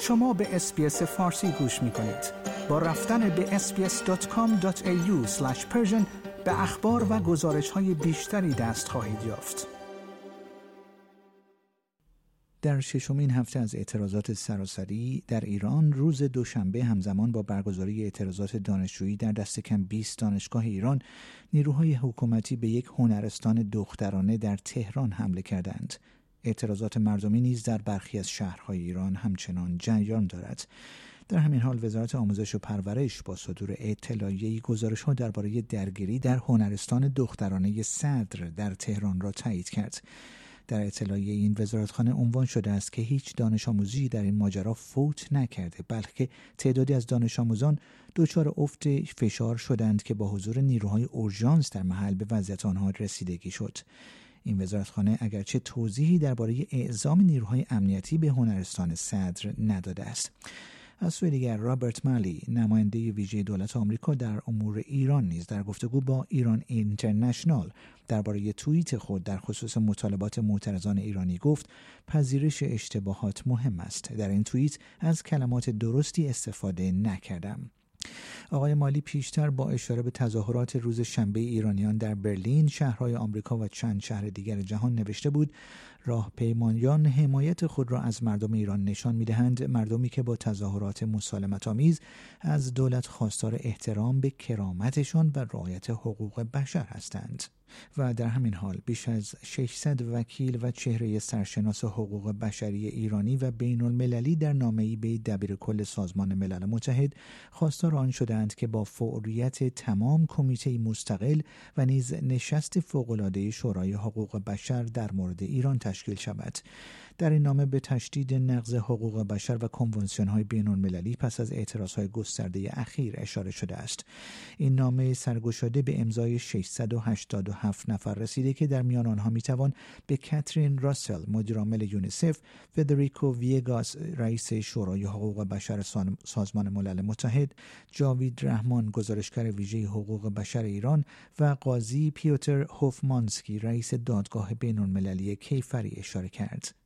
شما به اسپیس فارسی گوش می کنید. با رفتن به sbs.com.au به اخبار و گزارش های بیشتری دست خواهید یافت. در ششمین هفته از اعتراضات سراسری در ایران روز دوشنبه همزمان با برگزاری اعتراضات دانشجویی در دست کم 20 دانشگاه ایران نیروهای حکومتی به یک هنرستان دخترانه در تهران حمله کردند اعتراضات مردمی نیز در برخی از شهرهای ایران همچنان جریان دارد. در همین حال وزارت آموزش و پرورش با صدور اطلاعیه‌ای گزارش ها درباره درگیری در هنرستان دخترانه صدر در تهران را تایید کرد. در اطلاعیه این وزارتخانه عنوان شده است که هیچ دانش آموزی در این ماجرا فوت نکرده بلکه تعدادی از دانش آموزان دچار افت فشار شدند که با حضور نیروهای اورژانس در محل به وضعیت آنها رسیدگی شد. این وزارتخانه اگرچه توضیحی درباره اعزام نیروهای امنیتی به هنرستان صدر نداده است. از سوی دیگر رابرت مالی نماینده ویژه دولت آمریکا در امور ایران نیز در گفتگو با ایران اینترنشنال درباره توییت خود در خصوص مطالبات معترضان ایرانی گفت پذیرش اشتباهات مهم است. در این توییت از کلمات درستی استفاده نکردم. آقای مالی پیشتر با اشاره به تظاهرات روز شنبه ایرانیان در برلین شهرهای آمریکا و چند شهر دیگر جهان نوشته بود راهپیمایان حمایت خود را از مردم ایران نشان می‌دهند. مردمی که با تظاهرات مسالمت آمیز از دولت خواستار احترام به کرامتشان و رعایت حقوق بشر هستند. و در همین حال بیش از 600 وکیل و چهره سرشناس حقوق بشری ایرانی و بین المللی در نامه‌ای به دبیر کل سازمان ملل متحد خواستار آن شدند که با فوریت تمام کمیته مستقل و نیز نشست فوقالعاده شورای حقوق بشر در مورد ایران تشکیل شود. در این نامه به تشدید نقض حقوق بشر و کنونسیون های بین المللی پس از اعتراض های گسترده اخیر اشاره شده است. این نامه سرگشاده به امضای 687 نفر رسیده که در میان آنها می‌توان به کاترین راسل مدیرعامل یونیسف فدریکو ویگاس رئیس شورای حقوق بشر سازمان ملل متحد جاوید رحمان گزارشگر ویژه حقوق بشر ایران و قاضی پیوتر هوفمانسکی رئیس دادگاه بین المللی کیفری اشاره کرد.